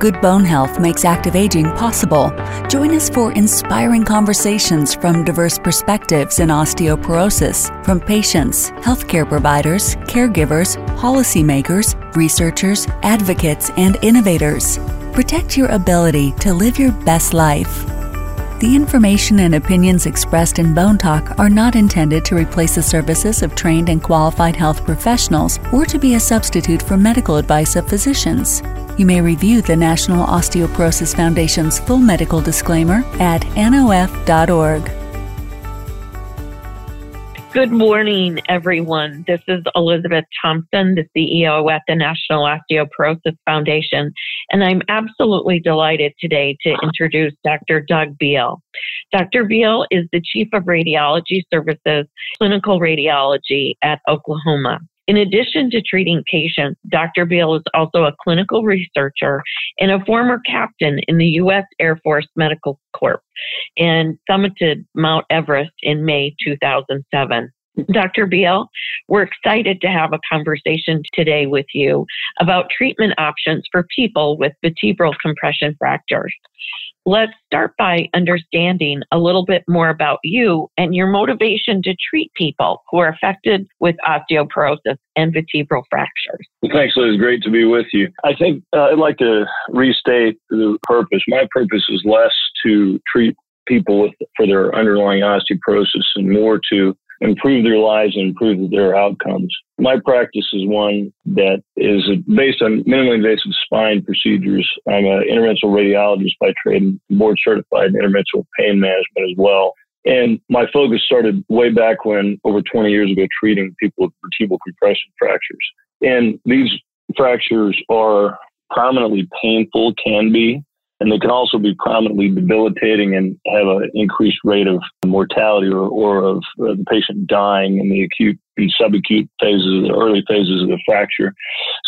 Good bone health makes active aging possible. Join us for inspiring conversations from diverse perspectives in osteoporosis from patients, healthcare providers, caregivers, policymakers, researchers, advocates, and innovators. Protect your ability to live your best life. The information and opinions expressed in Bone Talk are not intended to replace the services of trained and qualified health professionals or to be a substitute for medical advice of physicians. You may review the National Osteoporosis Foundation's full medical disclaimer at nof.org. Good morning, everyone. This is Elizabeth Thompson, the CEO at the National Osteoporosis Foundation, and I'm absolutely delighted today to introduce Dr. Doug Beall. Dr. Beall is the Chief of Radiology Services, Clinical Radiology at Oklahoma. In addition to treating patients, Dr. Beall is also a clinical researcher and a former captain in the U.S. Air Force Medical Corps and summited Mount Everest in May 2007. Dr. Beall, we're excited to have a conversation today with you about treatment options for people with vertebral compression fractures. Let's start by understanding a little bit more about you and your motivation to treat people who are affected with osteoporosis and vertebral fractures. Thanks, Liz. Great to be with you. I think uh, I'd like to restate the purpose. My purpose is less to treat people with, for their underlying osteoporosis and more to improve their lives and improve their outcomes. My practice is one that is based on minimally invasive spine procedures. I'm an interventional radiologist by trade and board certified in interventional pain management as well. And my focus started way back when, over 20 years ago, treating people with vertebral compression fractures. And these fractures are prominently painful, can be, and they can also be prominently debilitating and have an increased rate of mortality or, or of the patient dying in the acute and subacute phases, the early phases of the fracture.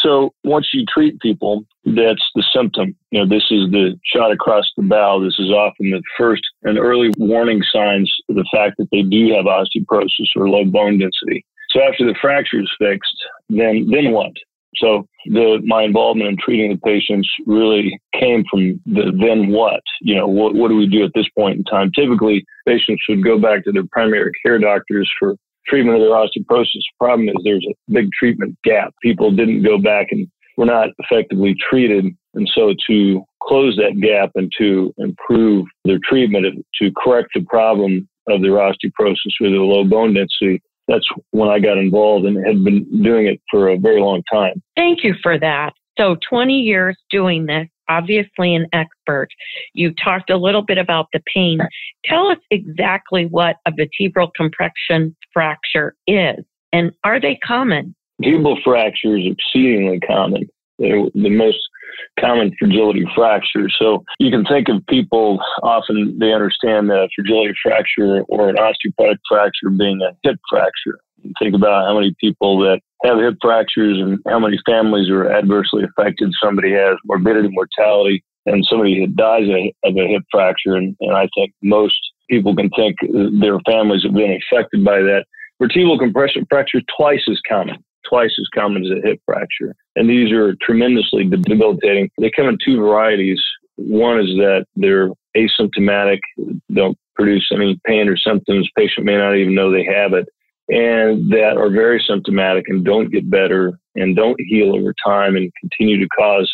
So once you treat people, that's the symptom. You know, this is the shot across the bow. This is often the first and early warning signs of the fact that they do have osteoporosis or low bone density. So after the fracture is fixed, then then what? So the my involvement in treating the patients really came from the then what? You know, what, what do we do at this point in time? Typically, patients would go back to their primary care doctors for treatment of their osteoporosis. The problem is there's a big treatment gap. People didn't go back and were not effectively treated. And so to close that gap and to improve their treatment, to correct the problem of their osteoporosis with a low bone density, that's when I got involved and had been doing it for a very long time. Thank you for that. So 20 years doing this, obviously an expert. You talked a little bit about the pain. Tell us exactly what a vertebral compression fracture is and are they common? Vertebral fracture is exceedingly common. The most common fragility fracture. So you can think of people often they understand the fragility fracture or an osteoporotic fracture being a hip fracture. Think about how many people that have hip fractures and how many families are adversely affected. Somebody has morbidity, mortality, and somebody dies of a hip fracture. And, and I think most people can think their families have been affected by that. Vertebral compression fracture twice as common twice as common as a hip fracture. And these are tremendously debilitating. They come in two varieties. One is that they're asymptomatic, don't produce any pain or symptoms. Patient may not even know they have it. And that are very symptomatic and don't get better and don't heal over time and continue to cause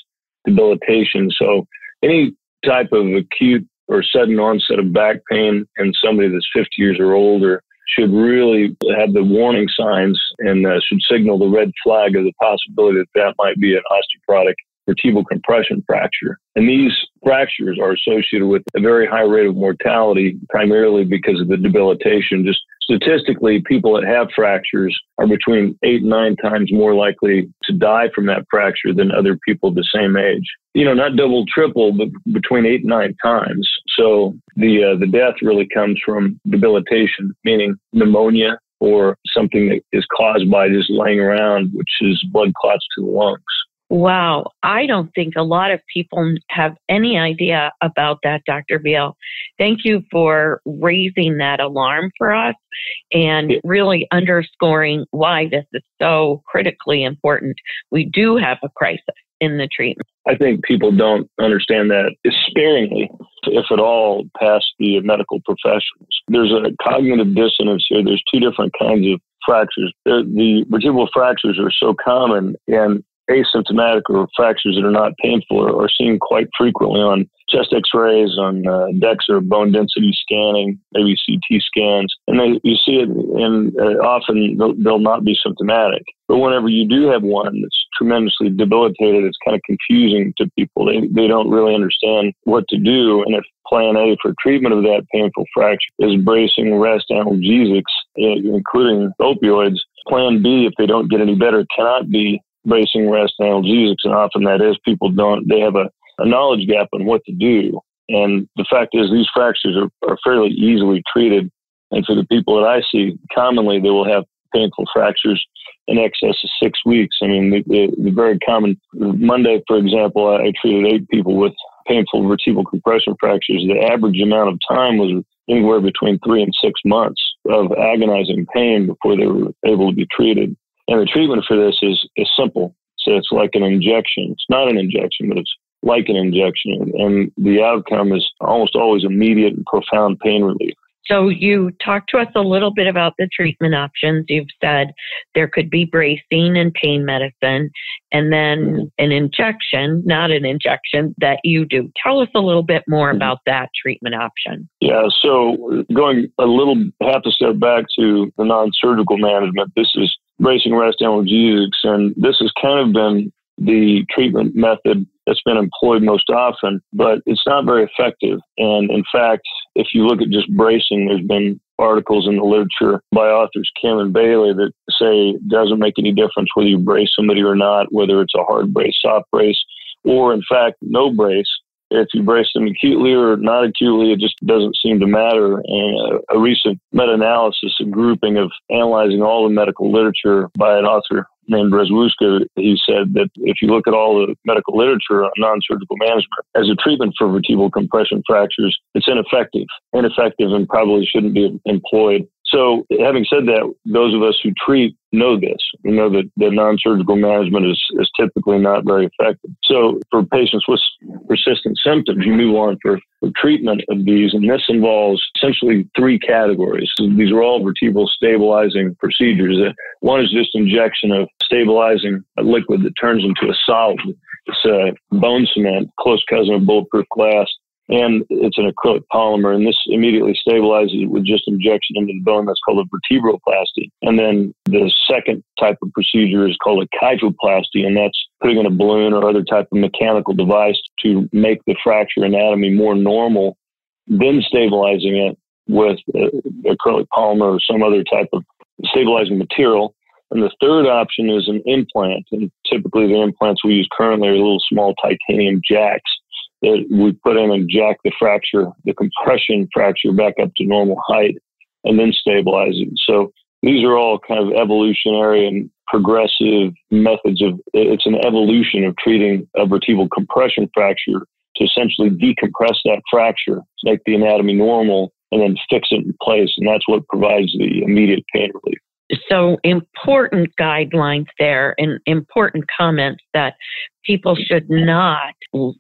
debilitation. So any type of acute or sudden onset of back pain in somebody that's 50 years or older should really have the warning signs and uh, should signal the red flag of the possibility that that might be an osteoporotic vertebral compression fracture. And these fractures are associated with a very high rate of mortality, primarily because of the debilitation. Just statistically, people that have fractures are between eight and nine times more likely to die from that fracture than other people the same age. You know, not double, triple, but between eight and nine times. So the uh, the death really comes from debilitation, meaning pneumonia or something that is caused by just laying around, which is blood clots to the lungs. Wow. I don't think a lot of people have any idea about that, Dr. Beall. Thank you for raising that alarm for us and really underscoring why this is so critically important. We do have a crisis. in the treatment? I think people don't understand that sparingly, if at all, past the medical professionals. There's a cognitive dissonance here. There's two different kinds of fractures. The, the vertebral fractures are so common, and asymptomatic or fractures that are not painful are, are seen quite frequently on chest x-rays, on uh, DEXA bone density scanning, maybe CT scans. And they, you see it and uh, often they'll, they'll, not be symptomatic. But whenever you do have one that's tremendously debilitated, it's kind of confusing to people. They, they don't really understand what to do. And if plan A for treatment of that painful fracture is bracing, rest, analgesics, including opioids, plan B, if they don't get any better, cannot be bracing, rest, and analgesics, and often that is people don't they have a, a knowledge gap on what to do. And the fact is, these fractures are, are fairly easily treated. And for the people that I see, commonly they will have painful fractures in excess of six weeks. I mean, the, the, the very common Monday, for example, I, I treated eight people with painful vertebral compression fractures. The average amount of time was anywhere between three and six months of agonizing pain before they were able to be treated. And the treatment for this is, is simple. So it's like an injection. It's not an injection, but it's like an injection. And the outcome is almost always immediate and profound pain relief. So you talked to us a little bit about the treatment options. You've said there could be bracing and pain medicine, and then mm-hmm. an injection, not an injection that you do. Tell us a little bit more mm-hmm. about that treatment option. Yeah, so going a little half a step back to the non-surgical management, this is bracing rest analgesics, and this has kind of been the treatment method that's been employed most often, but it's not very effective. And in fact, if you look at just bracing, there's been articles in the literature by authors Kim and Bailey that say it doesn't make any difference whether you brace somebody or not, whether it's a hard brace, soft brace, or in fact, no brace. If you brace them acutely or not acutely, it just doesn't seem to matter. And a, a recent meta analysis, a grouping of analyzing all the medical literature by an author named Brzezinski, he said that if you look at all the medical literature on non-surgical management as a treatment for vertebral compression fractures, it's ineffective, ineffective, and probably shouldn't be employed. So, having said that, those of us who treat know this. We know that the non-surgical management is, is typically not very effective. So, for patients with persistent symptoms, you move on for, for treatment of these, and this involves essentially three categories. So these are all vertebral stabilizing procedures. Uh, one is just injection of stabilizing a liquid that turns into a solid. It's a bone cement, close cousin of bulletproof glass and it's an acrylic polymer, and this immediately stabilizes it with just injection into the bone. That's called a vertebroplasty. And then the second type of procedure is called a kyphoplasty, and that's putting in a balloon or other type of mechanical device to make the fracture anatomy more normal, then stabilizing it with uh, acrylic polymer or some other type of stabilizing material. And the third option is an implant, and typically the implants we use currently are little small titanium jacks that we put in and jack the fracture, the compression fracture back up to normal height and then stabilize it. So these are all kind of evolutionary and progressive methods of it's an evolution of treating a vertebral compression fracture to essentially decompress that fracture, make the anatomy normal, and then fix it in place. And that's what provides the immediate pain relief so important guidelines there and important comments that people should not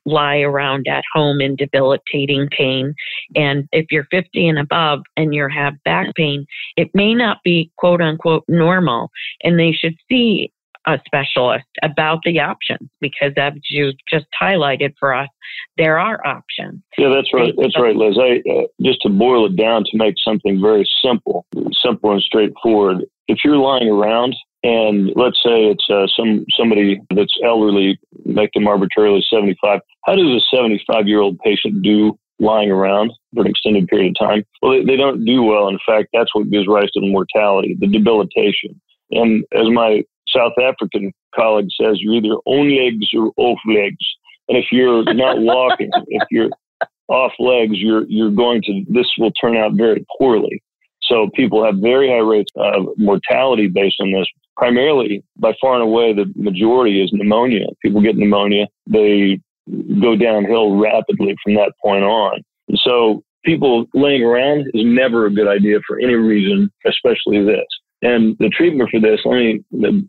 lie around at home in debilitating pain. And if you're 50 and above and you have back pain, it may not be quote unquote normal. And they should see a specialist about the options because as you just highlighted for us, there are options. Yeah, that's right. That's right, Liz. I, uh, just to boil it down to make something very simple, simple and straightforward. If you're lying around and let's say it's uh, some somebody that's elderly, make them arbitrarily 75. How does a 75 year old patient do lying around for an extended period of time? Well, they, they don't do well. In fact, that's what gives rise to the mortality, the debilitation. And as my South African colleague says, you're either on legs or off legs. And if you're not walking, if you're off legs, you're you're going to this will turn out very poorly. So people have very high rates of mortality based on this. Primarily, by far and away, the majority is pneumonia. People get pneumonia, they go downhill rapidly from that point on. So people laying around is never a good idea for any reason, especially this. And the treatment for this, let me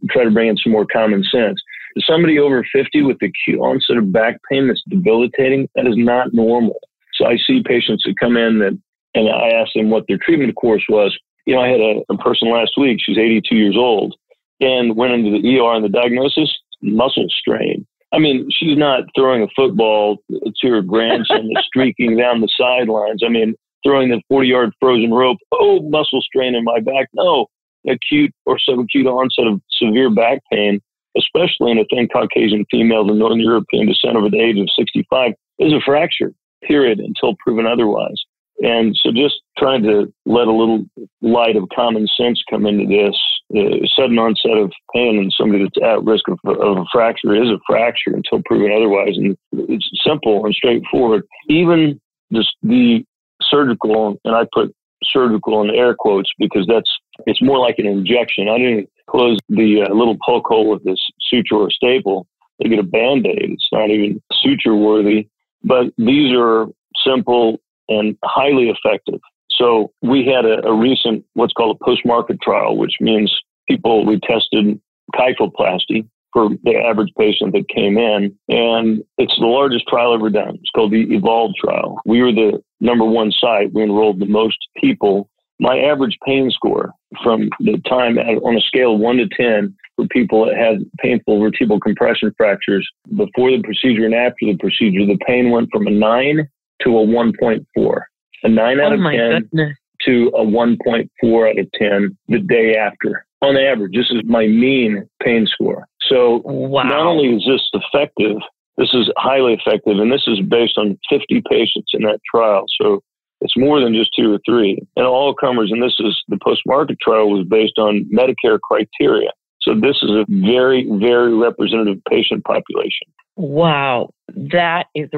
try to bring in some more common sense. Somebody over 50 with acute onset of back pain that's debilitating, that is not normal. So I see patients that come in that, and I asked them what their treatment course was. You know, I had a, a person last week, she's 82 years old, and went into the ER and the diagnosis, muscle strain. I mean, she's not throwing a football to her grandson that's streaking down the sidelines. I mean, throwing the 40 yard frozen rope. Oh, muscle strain in my back. No, acute or subacute onset of severe back pain, especially in a thin Caucasian female of Northern European descent over the age of 65, is a fracture, period, until proven otherwise. And so just trying to let a little light of common sense come into this. Uh, sudden onset of pain in somebody that's at risk of, of a fracture is a fracture until proven otherwise. And it's simple and straightforward. Even just the surgical, and I put surgical in air quotes because that's it's more like an injection. I didn't close the uh, little poke hole with this suture or staple. They get a band aid. It's not even suture worthy. But these are simple and highly effective. So we had a, a recent what's called a post market trial, which means people we tested kyphoplasty for the average patient that came in. And it's the largest trial ever done. It's called the Evolve trial. We were the number one site. We enrolled the most people. My average pain score from the time on a scale of one to 10 for people that had painful vertebral compression fractures before the procedure and after the procedure, the pain went from a nine to a 1.4. A nine out oh of 10 goodness. to a 1.4 out of 10 the day after. On average, this is my mean pain score. So Wow. not only is this effective, this is highly effective, and this is based on 50 patients in that trial. So it's more than just two or three. And all comers, and this is the post market trial was based on Medicare criteria. So this is a very, very representative patient population. Wow. That is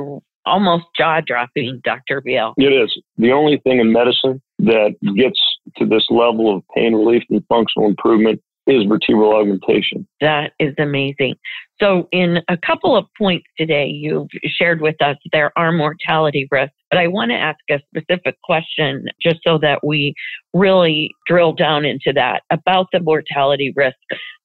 almost jaw dropping, Dr. Beall. It is. The only thing in medicine that gets to this level of pain relief and functional improvement is vertebral augmentation. That is amazing. So, in a couple of points today, you've shared with us there are mortality risks, but I want to ask a specific question just so that we really drill down into that about the mortality risk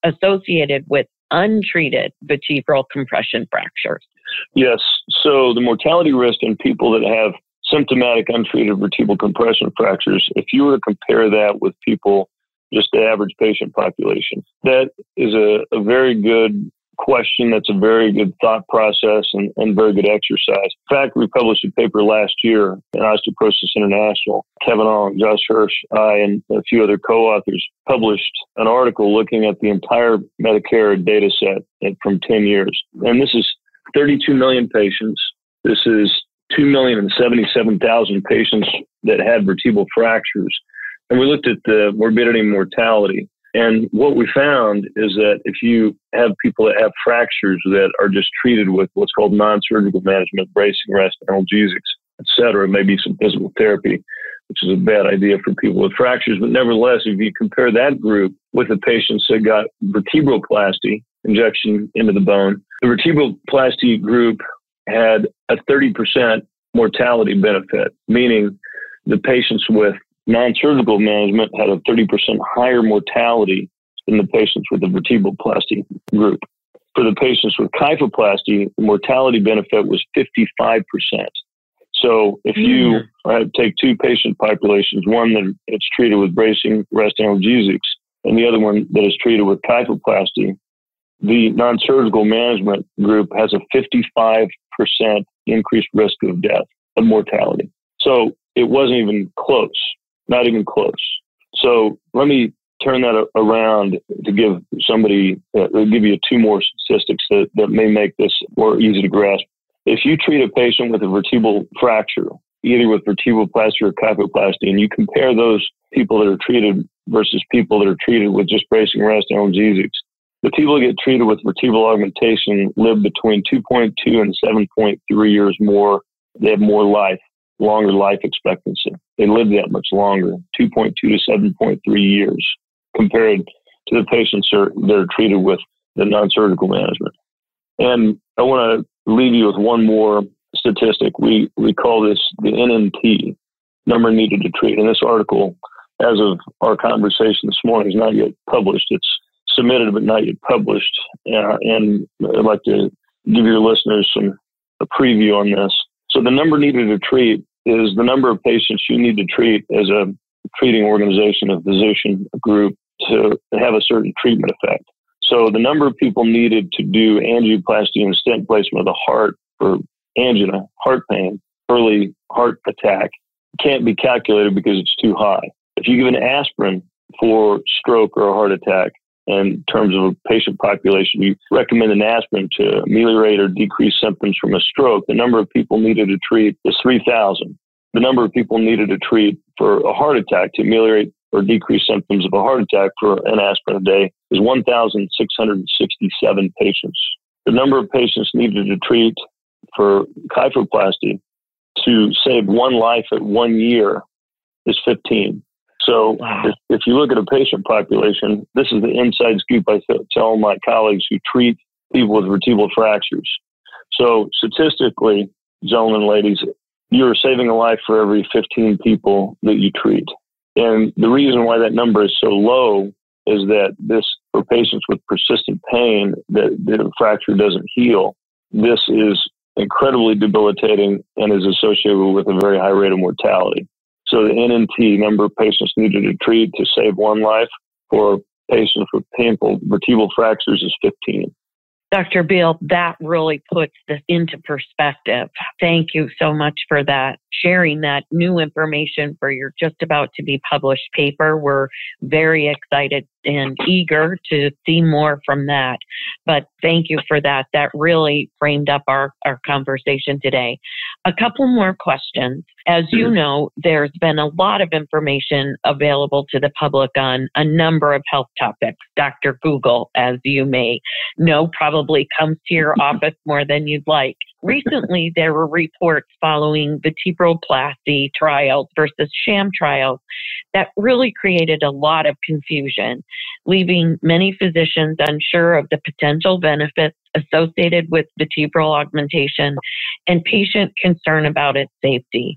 associated with untreated vertebral compression fractures. Yes. So the mortality risk in people that have symptomatic untreated vertebral compression fractures, if you were to compare that with people, just the average patient population, that is a, a very good question. That's a very good thought process and, and very good exercise. In fact, we published a paper last year in Osteoporosis International. Kevin Ong, Josh Hirsch, I, and a few other co-authors published an article looking at the entire Medicare data set from 10 years. And this is 32 million patients. This is 2,077,000 patients that had vertebral fractures. And we looked at the morbidity and mortality. And what we found is that if you have people that have fractures that are just treated with what's called non-surgical management, bracing, rest, analgesics, et cetera, maybe some physical therapy, which is a bad idea for people with fractures. But nevertheless, if you compare that group with the patients that got vertebroplasty, injection into the bone, the vertebroplasty group had a 30% mortality benefit, meaning the patients with non-surgical management had a 30% higher mortality than the patients with the vertebroplasty group. For the patients with kyphoplasty, the mortality benefit was 55%. So if you uh, take two patient populations, one that it's treated with bracing rest analgesics, and the other one that is treated with kyphoplasty, the non-surgical management group has a 55% increased risk of death of mortality. So it wasn't even close, not even close. So let me turn that around to give somebody, uh, give you two more statistics that, that may make this more easy to grasp. If you treat a patient with a vertebral fracture, either with vertebroplasty or kyphoplasty, and you compare those people that are treated versus people that are treated with just bracing rest and analgesics, the people that get treated with vertebral augmentation live between 2.2 and 7.3 years more. They have more life, longer life expectancy. They live that much longer, 2.2 to 7.3 years, compared to the patients that are, treated with the non-surgical management. And I want to leave you with one more statistic. We we call this the NNT, number needed to treat. And this article, as of our conversation this morning, is not yet published. It's submitted but not yet published. Uh, and I'd like to give your listeners some a preview on this. So the number needed to treat is the number of patients you need to treat as a treating organization, a physician a group to have a certain treatment effect. So the number of people needed to do angioplasty and stent placement of the heart for angina, heart pain, early heart attack can't be calculated because it's too high. If you give an aspirin for stroke or a heart attack, in terms of a patient population, you recommend an aspirin to ameliorate or decrease symptoms from a stroke. The number of people needed to treat is 3,000. The number of people needed to treat for a heart attack to ameliorate or decrease symptoms of a heart attack for an aspirin a day is 1,667 patients. The number of patients needed to treat for kyphoplasty to save one life at one year is 15. So wow. if, if, you look at a patient population, this is the inside scoop I tell my colleagues who treat people with vertebral fractures. So statistically, gentlemen and ladies, you're saving a life for every 15 people that you treat. And the reason why that number is so low is that this, for patients with persistent pain, that the fracture doesn't heal, this is incredibly debilitating and is associated with a very high rate of mortality. So the NNT number of patients needed to treat to save one life for patients with painful vertebral fractures is 15. Dr. Beall, that really puts this into perspective. Thank you so much for that, sharing that new information for your just about to be published paper. We're very excited and eager to see more from that. But thank you for that. That really framed up our, our conversation today. A couple more questions. As you mm. know, there's been a lot of information available to the public on a number of health topics. Dr. Google, as you may know, probably comes to your office more than you'd like. Recently, there were reports following vertebroplasty trials versus sham trials that really created a lot of confusion, leaving many physicians unsure of the potential benefits associated with vertebral augmentation and patient concern about its safety.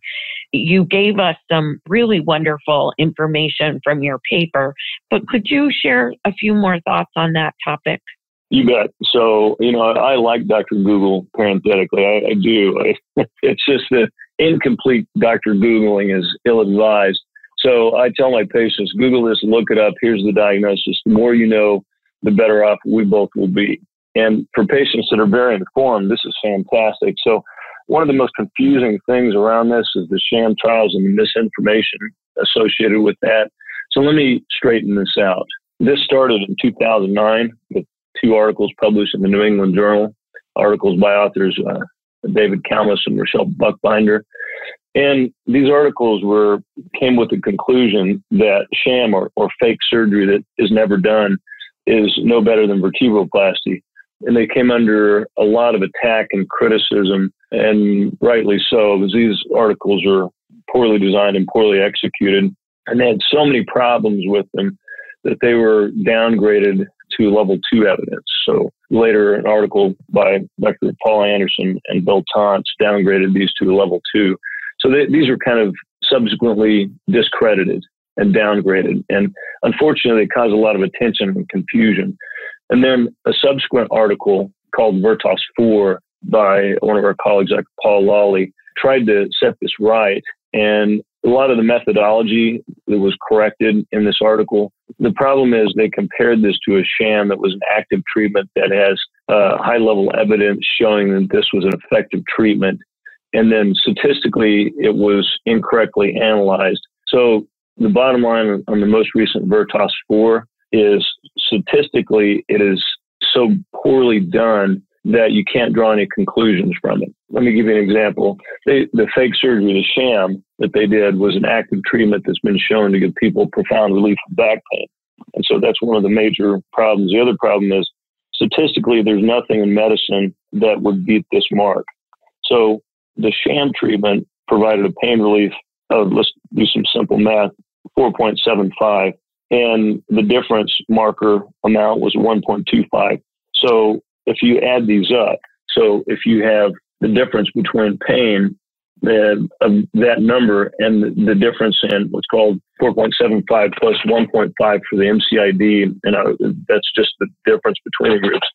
You gave us some really wonderful information from your paper, but could you share a few more thoughts on that topic? You bet. So, you know, I, I like Dr. Google parenthetically. I, I do. I, it's just that incomplete Dr. Googling is ill advised. So I tell my patients, Google this, look it up. Here's the diagnosis. The more you know, the better off we both will be. And for patients that are very informed, this is fantastic. So one of the most confusing things around this is the sham trials and the misinformation associated with that. So let me straighten this out. This started in 2009 with two articles published in the New England Journal, articles by authors uh, David Kallmes and Rachelle Buchbinder. And these articles were came with the conclusion that sham or, or fake surgery that is never done is no better than vertebroplasty. And they came under a lot of attack and criticism, and rightly so, because these articles are poorly designed and poorly executed. And they had so many problems with them that they were downgraded to level two evidence. So later, an article by Dr. Paul Anderson and Bill Tontz downgraded these to level two. So they, these are kind of subsequently discredited and downgraded. And unfortunately, they cause a lot of attention and confusion. And then a subsequent article called Vertos 4 by one of our colleagues, like Paul Lohle, tried to set this right. And a lot of the methodology that was corrected in this article. The problem is they compared this to a sham that was an active treatment that has uh, high level evidence showing that this was an effective treatment. And then statistically, it was incorrectly analyzed. So the bottom line on the most recent Vertos 4 is statistically, it is so poorly done that you can't draw any conclusions from it. Let me give you an example. They, the fake surgery, the sham that they did, was an active treatment that's been shown to give people profound relief from back pain. And so that's one of the major problems. The other problem is statistically, there's nothing in medicine that would beat this mark. So the sham treatment provided a pain relief of, let's do some simple math, 4.75. And the difference marker amount was 1.25. So if you add these up, so if you have the difference between pain the, of that number and the, difference in what's called 4.75 plus 1.5 for the MCID, and uh, that's just the difference between the groups.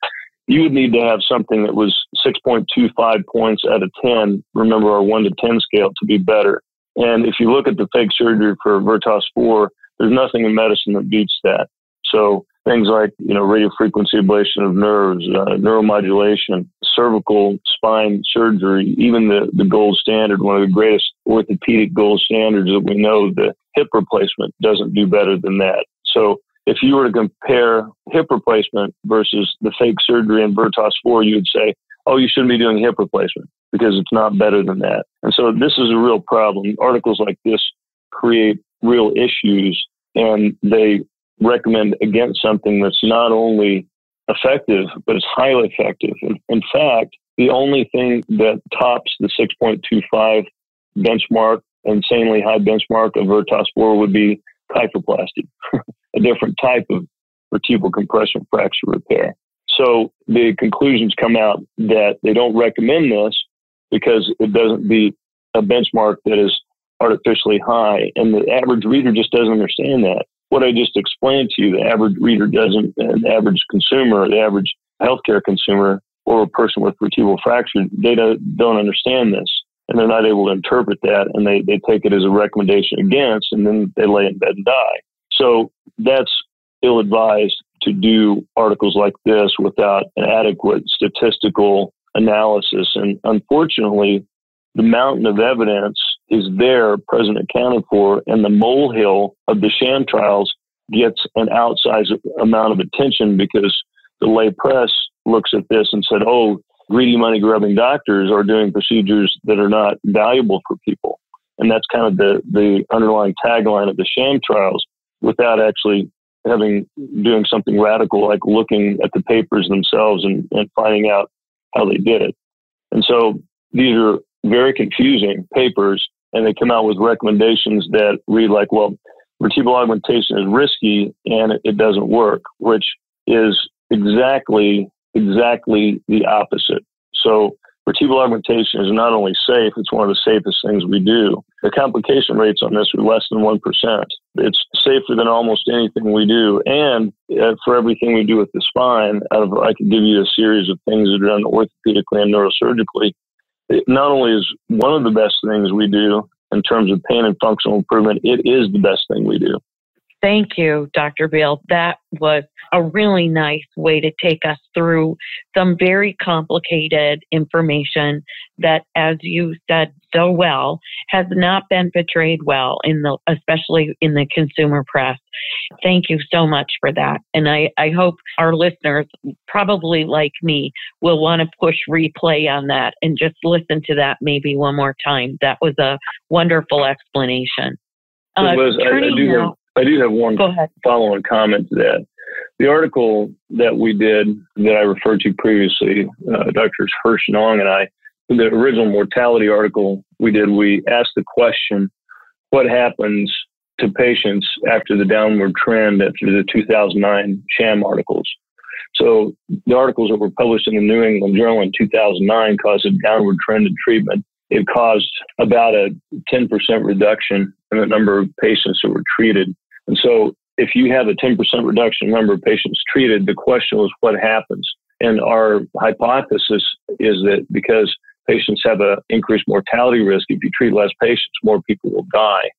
You would need to have something that was 6.25 points out of 10. Remember our 1 to 10 scale to be better. And if you look at the fake surgery for Vertos 4, there's nothing in medicine that beats that. So things like, you know, radiofrequency ablation of nerves, uh, neuromodulation, cervical spine surgery, even the, the gold standard, one of the greatest orthopedic gold standards that we know, the hip replacement doesn't do better than that. So if you were to compare hip replacement versus the fake surgery in Vertos 4, you would say, oh, you shouldn't be doing hip replacement because it's not better than that. And so this is a real problem. Articles like this create real issues and they recommend against something that's not only effective, but it's highly effective. In, in fact, the only thing that tops the 6.25 benchmark, insanely high benchmark of Vertos 4 would be kyphoplasty, a different type of vertebral compression fracture repair. So the conclusions come out that they don't recommend this because it doesn't beat a benchmark that is artificially high. And the average reader just doesn't understand that what I just explained to you, the average reader doesn't, the average consumer, the average healthcare consumer, or a person with vertebral fracture, they don't, don't understand this and they're not able to interpret that and they, they take it as a recommendation against and then they lay in bed and die. So that's ill advised to do articles like this without an adequate statistical analysis. And unfortunately, the mountain of evidence is there, present accounted for, and the molehill of the sham trials gets an outsized amount of attention because the lay press looks at this and said, oh, greedy money grubbing doctors are doing procedures that are not valuable for people. And that's kind of the, the underlying tagline of the sham trials without actually having doing something radical like looking at the papers themselves and, and finding out how they did it. And so these are very confusing papers, and they come out with recommendations that read like, well, vertebral augmentation is risky and it doesn't work, which is exactly, exactly the opposite. So vertebral augmentation is not only safe, it's one of the safest things we do. The complication rates on this are less than 1%. It's safer than almost anything we do. And uh, for everything we do with the spine, I could give you a series of things that are done orthopedically and neurosurgically it not only is one of the best things we do in terms of pain and functional improvement, it is the best thing we do. Thank you, Dr. Beall. That was a really nice way to take us through some very complicated information that, as you said so well, has not been portrayed well in the, especially in the consumer press. Thank you so much for that. And I, I hope our listeners, probably like me, will want to push replay on that and just listen to that maybe one more time. That was a wonderful explanation. Uh, was, I, I, do now, I do have one follow-on comment to that. The article that we did that I referred to previously, uh, Drs. Hirsch and Ong and I, the original mortality article we did, we asked the question, what happens to patients after the downward trend after the 2009 sham articles? So the articles that were published in the New England Journal in 2009 caused a downward trend in treatment. It caused about a 10% reduction in the number of patients that were treated. And so if you have a 10% reduction in number of patients treated, the question was what happens? And our hypothesis is that because patients have an increased mortality risk, if you treat less patients, more people will die.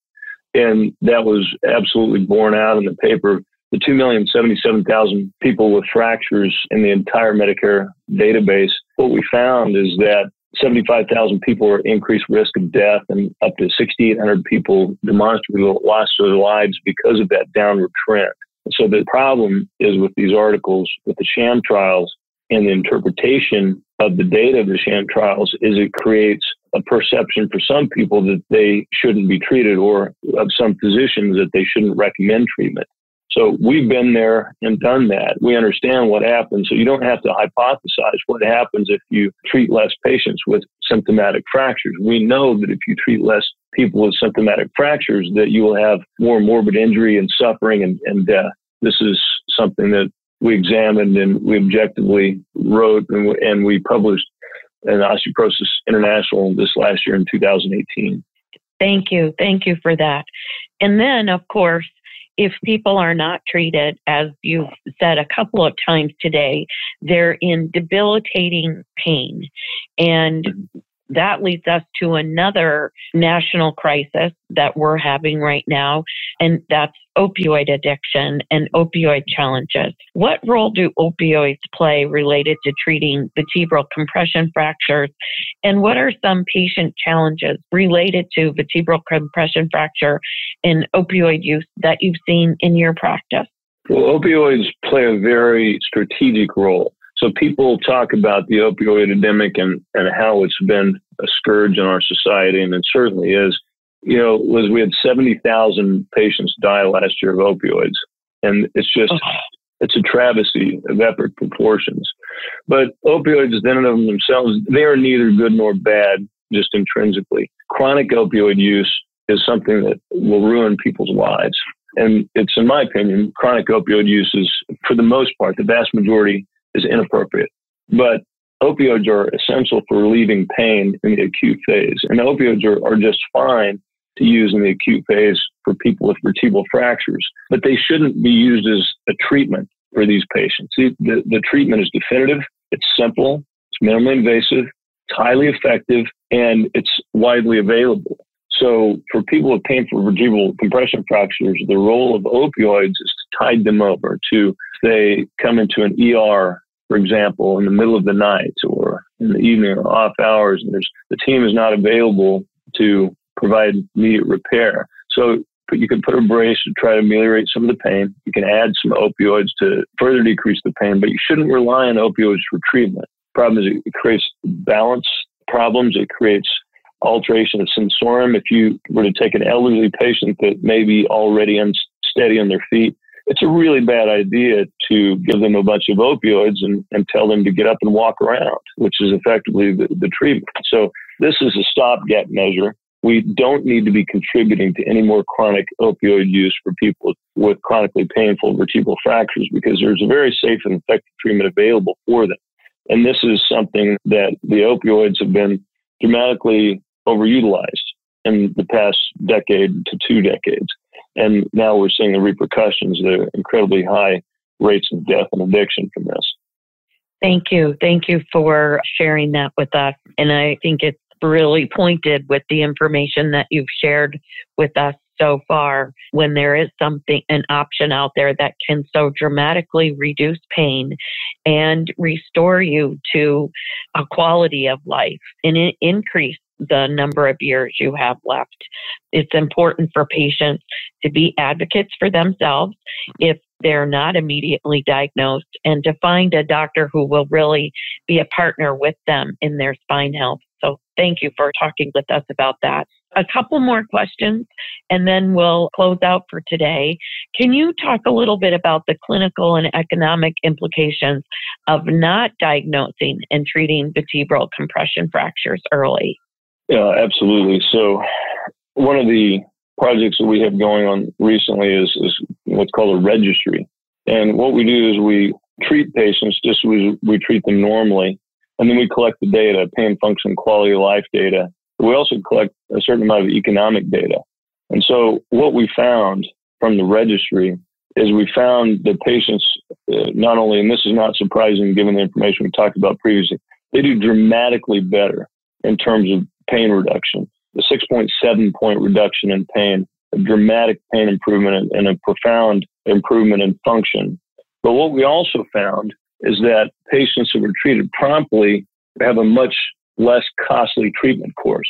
And that was absolutely borne out in the paper. The 2,077,000 people with fractures in the entire Medicare database, what we found is that 75,000 people are increased risk of death and up to 6,800 people demonstrably lost their lives because of that downward trend. So the problem is with these articles, with the sham trials and the interpretation of the data of the sham trials is it creates a perception for some people that they shouldn't be treated or of some physicians that they shouldn't recommend treatment. So we've been there and done that. We understand what happens. So you don't have to hypothesize what happens if you treat less patients with symptomatic fractures. We know that if you treat less people with symptomatic fractures, that you will have more morbid injury and suffering and, and death. This is something that we examined and we objectively wrote and, and we published in Osteoporosis International this last year in 2018. Thank you. Thank you for that. And then, of course, if people are not treated, as you've said a couple of times today, they're in debilitating pain. And that leads us to another national crisis that we're having right now, and that's opioid addiction and opioid challenges. What role do opioids play related to treating vertebral compression fractures? And what are some patient challenges related to vertebral compression fracture and opioid use that you've seen in your practice? Well, opioids play a very strategic role. So people talk about the opioid epidemic and, and how it's been a scourge in our society, and it certainly is. You know, was we had 70,000 patients die last year of opioids, and it's just, it's a travesty of epic proportions. But opioids, in and of themselves, they are neither good nor bad, just intrinsically. Chronic opioid use is something that will ruin people's lives. And it's, in my opinion, chronic opioid use is, for the most part, the vast majority is inappropriate. But opioids are essential for relieving pain in the acute phase. And opioids are, are just fine to use in the acute phase for people with vertebral fractures, but they shouldn't be used as a treatment for these patients. The, the, the treatment is definitive, it's simple, it's minimally invasive, it's highly effective, and it's widely available. So for people with painful vertebral compression fractures, the role of opioids is to tide them over, to they come into an ER for example, in the middle of the night or in the evening or off hours, and there's the team is not available to provide immediate repair. So you can put a brace to try to ameliorate some of the pain. You can add some opioids to further decrease the pain, but you shouldn't rely on opioids for treatment. Problem is it creates balance problems. It creates alteration of sensorium. If you were to take an elderly patient that may be already unsteady on their feet it's a really bad idea to give them a bunch of opioids and, and tell them to get up and walk around, which is effectively the, the treatment. So this is a stopgap measure. We don't need to be contributing to any more chronic opioid use for people with chronically painful vertebral fractures because there's a very safe and effective treatment available for them. And this is something that the opioids have been dramatically overutilized in the past decade to two decades. And now we're seeing the repercussions, the incredibly high rates of death and addiction from this. Thank you. Thank you for sharing that with us. And I think it's really pointed with the information that you've shared with us so far when there is something an option out there that can so dramatically reduce pain and restore you to a quality of life and increase the number of years you have left. It's important for patients to be advocates for themselves if they're not immediately diagnosed and to find a doctor who will really be a partner with them in their spine health. So thank you for talking with us about that. A couple more questions and then we'll close out for today. Can you talk a little bit about the clinical and economic implications of not diagnosing and treating vertebral compression fractures early? Yeah, absolutely. So, one of the projects that we have going on recently is, is what's called a registry. And what we do is we treat patients just as we, we treat them normally. And then we collect the data, pain function, quality of life data. We also collect a certain amount of economic data. And so what we found from the registry is we found that patients uh, not only, and this is not surprising given the information we talked about previously, they do dramatically better in terms of pain reduction, the 6.7 point reduction in pain, a dramatic pain improvement and a profound improvement in function. But what we also found is that patients who were treated promptly have a much less costly treatment course.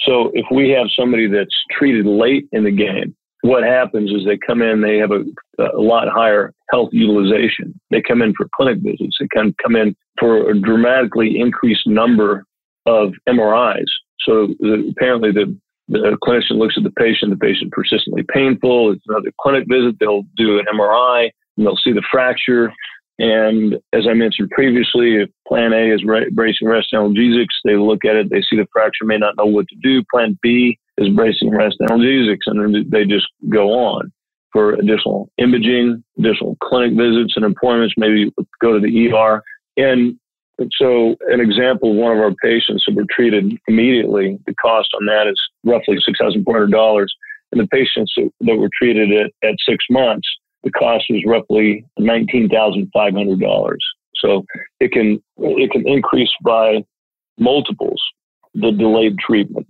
So if we have somebody that's treated late in the game, what happens is they come in, they have a, a lot higher health utilization. They come in for clinic visits. They can come in for a dramatically increased number of MRIs so the, apparently the, the clinician looks at the patient, the patient persistently painful. It's another clinic visit. They'll do an MRI and they'll see the fracture. And as I mentioned previously, if plan A is bracing rest analgesics, they look at it, they see the fracture, may not know what to do. Plan B is bracing rest analgesics, and then they just go on for additional imaging, additional clinic visits and appointments, maybe go to the ER. And So, an example of one of our patients that were treated immediately, the cost on that is roughly $6,400. And the patients that were treated at, at six months, the cost was roughly $19,500. So it can it can increase by multiples the delayed treatment.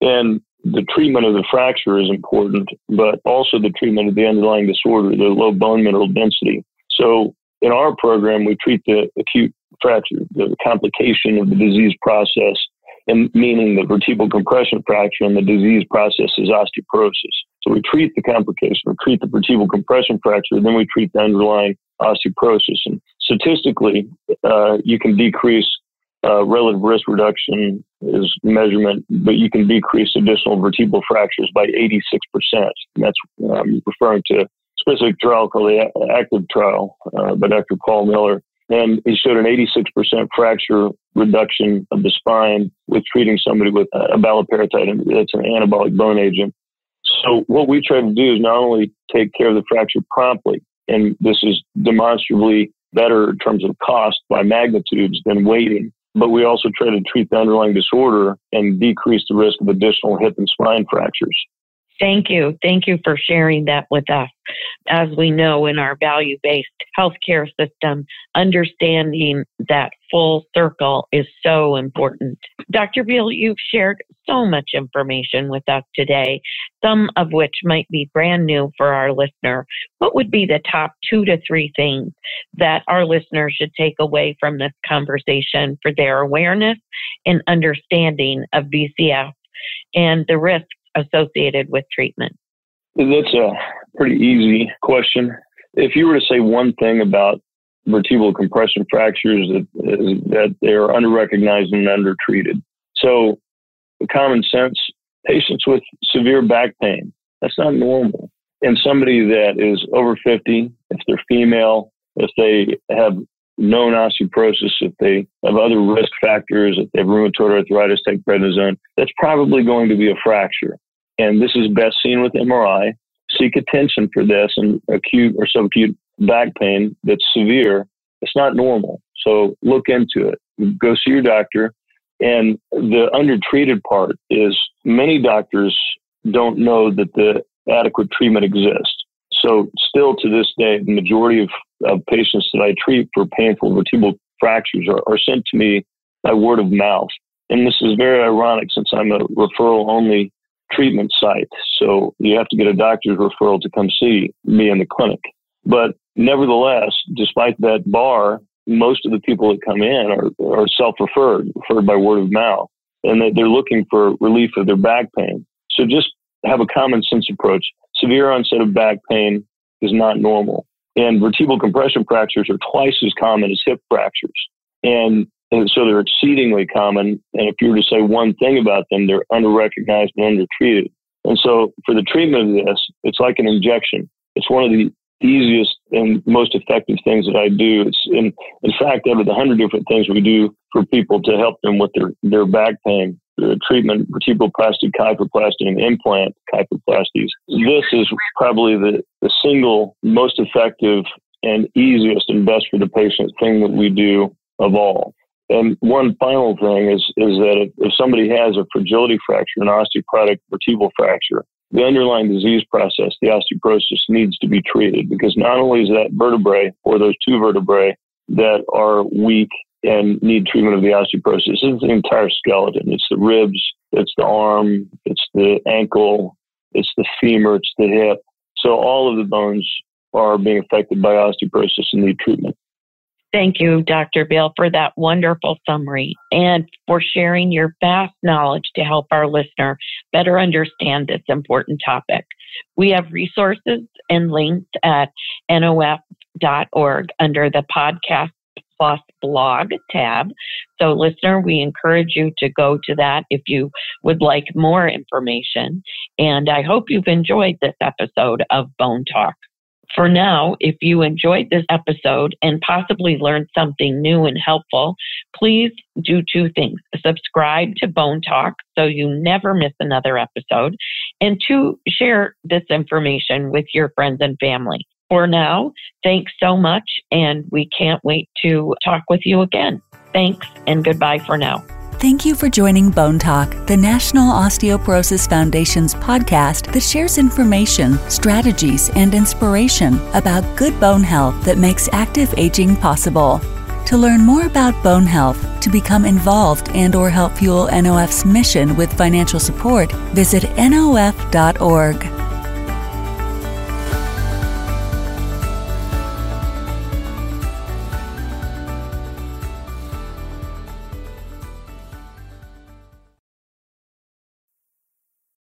And the treatment of the fracture is important, but also the treatment of the underlying disorder, the low bone mineral density. So in our program, we treat the acute fracture, the complication of the disease process, and meaning the vertebral compression fracture and the disease process is osteoporosis. So we treat the complication, we treat the vertebral compression fracture, and then we treat the underlying osteoporosis. And statistically, uh, you can decrease uh, relative risk reduction is measurement, but you can decrease additional vertebral fractures by 86%. And that's um, referring to specific trial called the ACTIVE trial uh, by Dr. Paul Miller. And he showed an 86% fracture reduction of the spine with treating somebody with a abaloparatide. That's an anabolic bone agent. So what we try to do is not only take care of the fracture promptly, and this is demonstrably better in terms of cost by magnitudes than waiting, but we also try to treat the underlying disorder and decrease the risk of additional hip and spine fractures. Thank you. Thank you for sharing that with us. As we know in our value based healthcare system, understanding that full circle is so important. Dr. Beall, you've shared so much information with us today, some of which might be brand new for our listener. What would be the top two to three things that our listeners should take away from this conversation for their awareness and understanding of VCF and the risks associated with treatment? That's a pretty easy question. If you were to say one thing about vertebral compression fractures, that, that they are underrecognized and undertreated. So, common sense, patients with severe back pain, that's not normal. And somebody that is over 50, if they're female, if they have known osteoporosis, if they have other risk factors, if they have rheumatoid arthritis, take prednisone, that's probably going to be a fracture. And this is best seen with MRI. Seek attention for this and acute or subacute back pain that's severe. It's not normal. So look into it. Go see your doctor. And the undertreated part is many doctors don't know that the adequate treatment exists. So still to this day, the majority of, of patients that I treat for painful vertebral fractures are, are sent to me by word of mouth. And this is very ironic since I'm a referral only treatment site. So you have to get a doctor's referral to come see me in the clinic. But nevertheless, despite that bar, most of the people that come in are, are self referred, referred by word of mouth, and they're looking for relief of their back pain. So just have a common sense approach. Severe onset of back pain is not normal. And vertebral compression fractures are twice as common as hip fractures. And, and so they're exceedingly common. And if you were to say one thing about them, they're underrecognized and undertreated. And so for the treatment of this, it's like an injection. It's one of the easiest and most effective things that I do. It's in, in fact, out of the hundred different things we do for people to help them with their, their back pain, the treatment, vertebroplasty, kyphoplasty, and implant kyphoplasties. This is probably the, the single most effective and easiest and best for the patient thing that we do of all. And one final thing is, is that if, if somebody has a fragility fracture, an osteoporotic vertebral fracture, the underlying disease process, the osteoporosis, needs to be treated because not only is that vertebrae or those two vertebrae that are weak and need treatment of the osteoporosis. It's the entire skeleton. It's the ribs, it's the arm, it's the ankle, it's the femur, it's the hip. So all of the bones are being affected by osteoporosis and need treatment. Thank you, Dr. Beall, for that wonderful summary and for sharing your vast knowledge to help our listener better understand this important topic. We have resources and links at nof.org under the podcast Blog tab. So, listener, we encourage you to go to that if you would like more information. And I hope you've enjoyed this episode of Bone Talk. For now, if you enjoyed this episode and possibly learned something new and helpful, please do two things. Subscribe to Bone Talk so you never miss another episode, and two, share this information with your friends and family for now, thanks so much, and we can't wait to talk with you again. Thanks and goodbye for now. Thank you for joining Bone Talk, the National Osteoporosis Foundation's podcast that shares information, strategies, and inspiration about good bone health that makes active aging possible. To learn more about bone health, to become involved and or help fuel NOF's mission with financial support, visit nof.org.